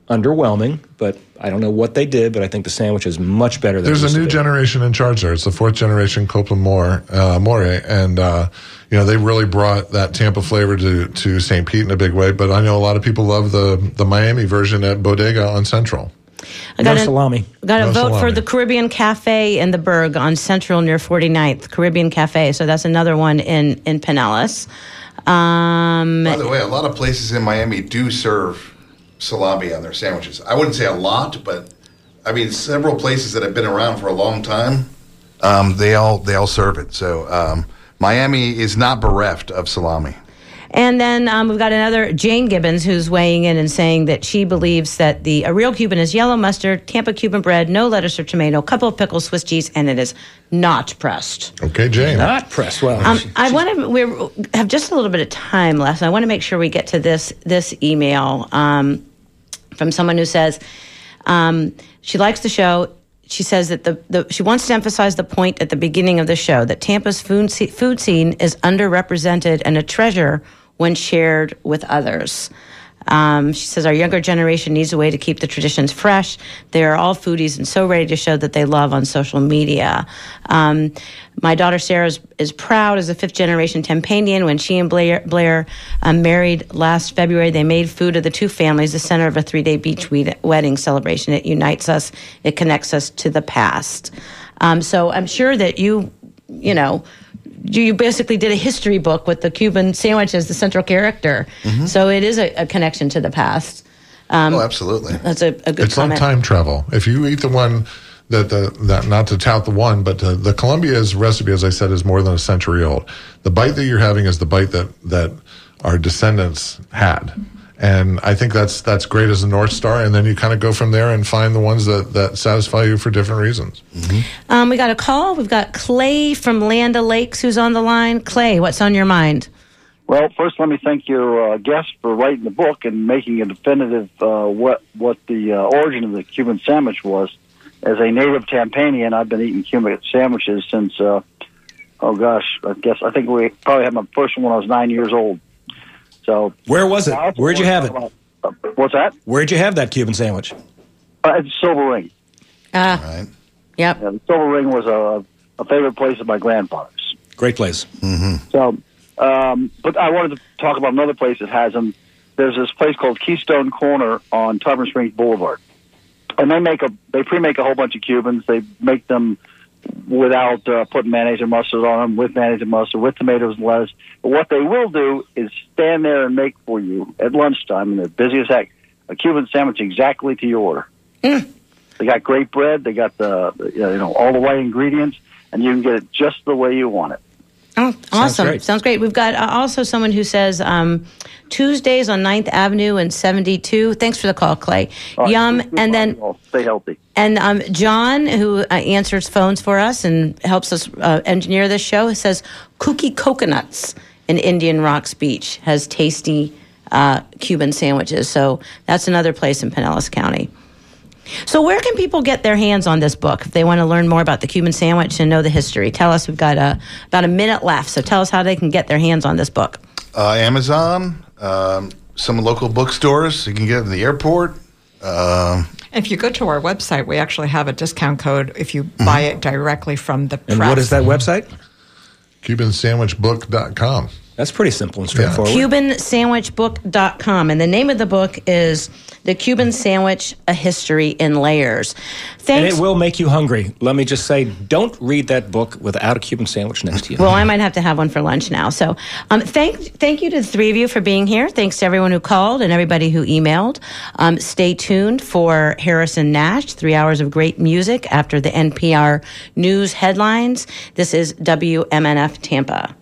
underwhelming, but I don't know what they did. But I think the sandwich is much better. than There's a new be. generation in charge there. It's the fourth generation Copeland More, uh, More, and uh, you know they really brought that Tampa flavor to to St. Pete in a big way. But I know a lot of people love the the Miami version at Bodega on Central. I No got a- salami. Got to No vote for the Caribbean Cafe in the Burg on Central near 49th. Caribbean Cafe. So that's another one in, in Pinellas. Um, By the way, a lot of places in Miami do serve salami on their sandwiches. I wouldn't say a lot, but I mean several places that have been around for a long time. Um, they all they all serve it. So um, Miami is not bereft of salami. And then um, we've got another Jane Gibbons who's weighing in and saying that she believes that the a real Cuban is yellow mustard, Tampa Cuban bread, no lettuce or tomato, a couple of pickles, Swiss cheese, and it is not pressed. Okay, Jane. Not pressed well. Um, I want to. We have just a little bit of time left. I want to make sure we get to this this email um, from someone who says um, she likes the show. She says that the, the she wants to emphasize the point at the beginning of the show that Tampa's food food scene is underrepresented and a treasure when shared with others. Um, she says our younger generation needs a way to keep the traditions fresh. They are all foodies and so ready to show that they love on social media. Um, my daughter Sarah is, is proud as a fifth generation Tampanian. When she and Blair, Blair um, married last February, they made food of the two families the center of a three day beach wed- wedding celebration. It unites us, it connects us to the past. Um, so I'm sure that you, you know, you you basically did a history book with the Cuban sandwich as the central character. Mm-hmm. So it is a, a connection to the past. Um, oh, absolutely. That's a, a good It's like time travel. If you eat the one that the that not to tout the one, but the, the Columbia's recipe, as I said, is more than a century old. The bite that you're having is the bite that that our descendants had, mm-hmm. And I think that's that's great as a north star. And then you kind of go from there and find the ones that that satisfy you for different reasons. Um, we got a call. We've got Clay from Land Lakes who's on the line. Clay, what's on your mind? Well, first, let me thank your uh, guest for writing the book and making a definitive uh, what what the uh, origin of the Cuban sandwich was. As a native Tampanian, I've been eating Cuban sandwiches since, uh, oh gosh, I guess I think we probably had my first one when I was nine years old. So, Where was it? Where'd you have it? talk about- uh, what's that? Where'd you have that Cuban sandwich? Uh, it's Silver Ring. Ah, Right. yep. Yeah, Silver Ring was a, a favorite place of my grandfather's. Great place. So, um, but I wanted to talk about another place that has them. There's this place called Keystone Corner on Tarpon Springs Boulevard, and they make a they pre-make a whole bunch of Cubans. They make them without uh, putting mayonnaise or mustard on them, with mayonnaise and mustard, with tomatoes and lettuce. But what they will do is stand there and make for you at lunchtime, and they're busy as heck, a Cuban sandwich exactly to your order. They got great bread. They got the the, you know all the right ingredients, and you can get it just the way you want it. Oh, awesome. great. Sounds great. We've got uh, also someone who says um, Tuesdays on 9th Avenue and 72. Thanks for the call, Clay. All right, Yum. good And then you stay healthy. And um, John, who uh, answers phones for us and helps us uh, engineer this show, says Cookie Coconuts in Indian Rocks Beach has tasty uh, Cuban sandwiches. So that's another place in Pinellas County. So where can people get their hands on this book if they want to learn more about the Cuban sandwich and know the history? Tell us. We've got uh, about a minute left, so tell us how they can get their hands on this book. Uh, Amazon, um, some local bookstores. You can get it in the airport. Um, If you go to our website, we actually have a discount code if you buy it directly from the And what is that website? CubanSandwichBook.com. That's pretty simple and straightforward. CubanSandwichBook.com. And the name of the book is The Cuban Sandwich A History in Layers. and it will make you hungry. Let me just say, don't read that book without a Cuban sandwich next to you. well, I might have to have one for lunch now. So, um, thank thank you to the three of you for being here. Thanks to everyone who called and everybody who emailed. Um, stay tuned for Harrison Nash, three hours of great music after the NPR news headlines. This is WMNF Tampa.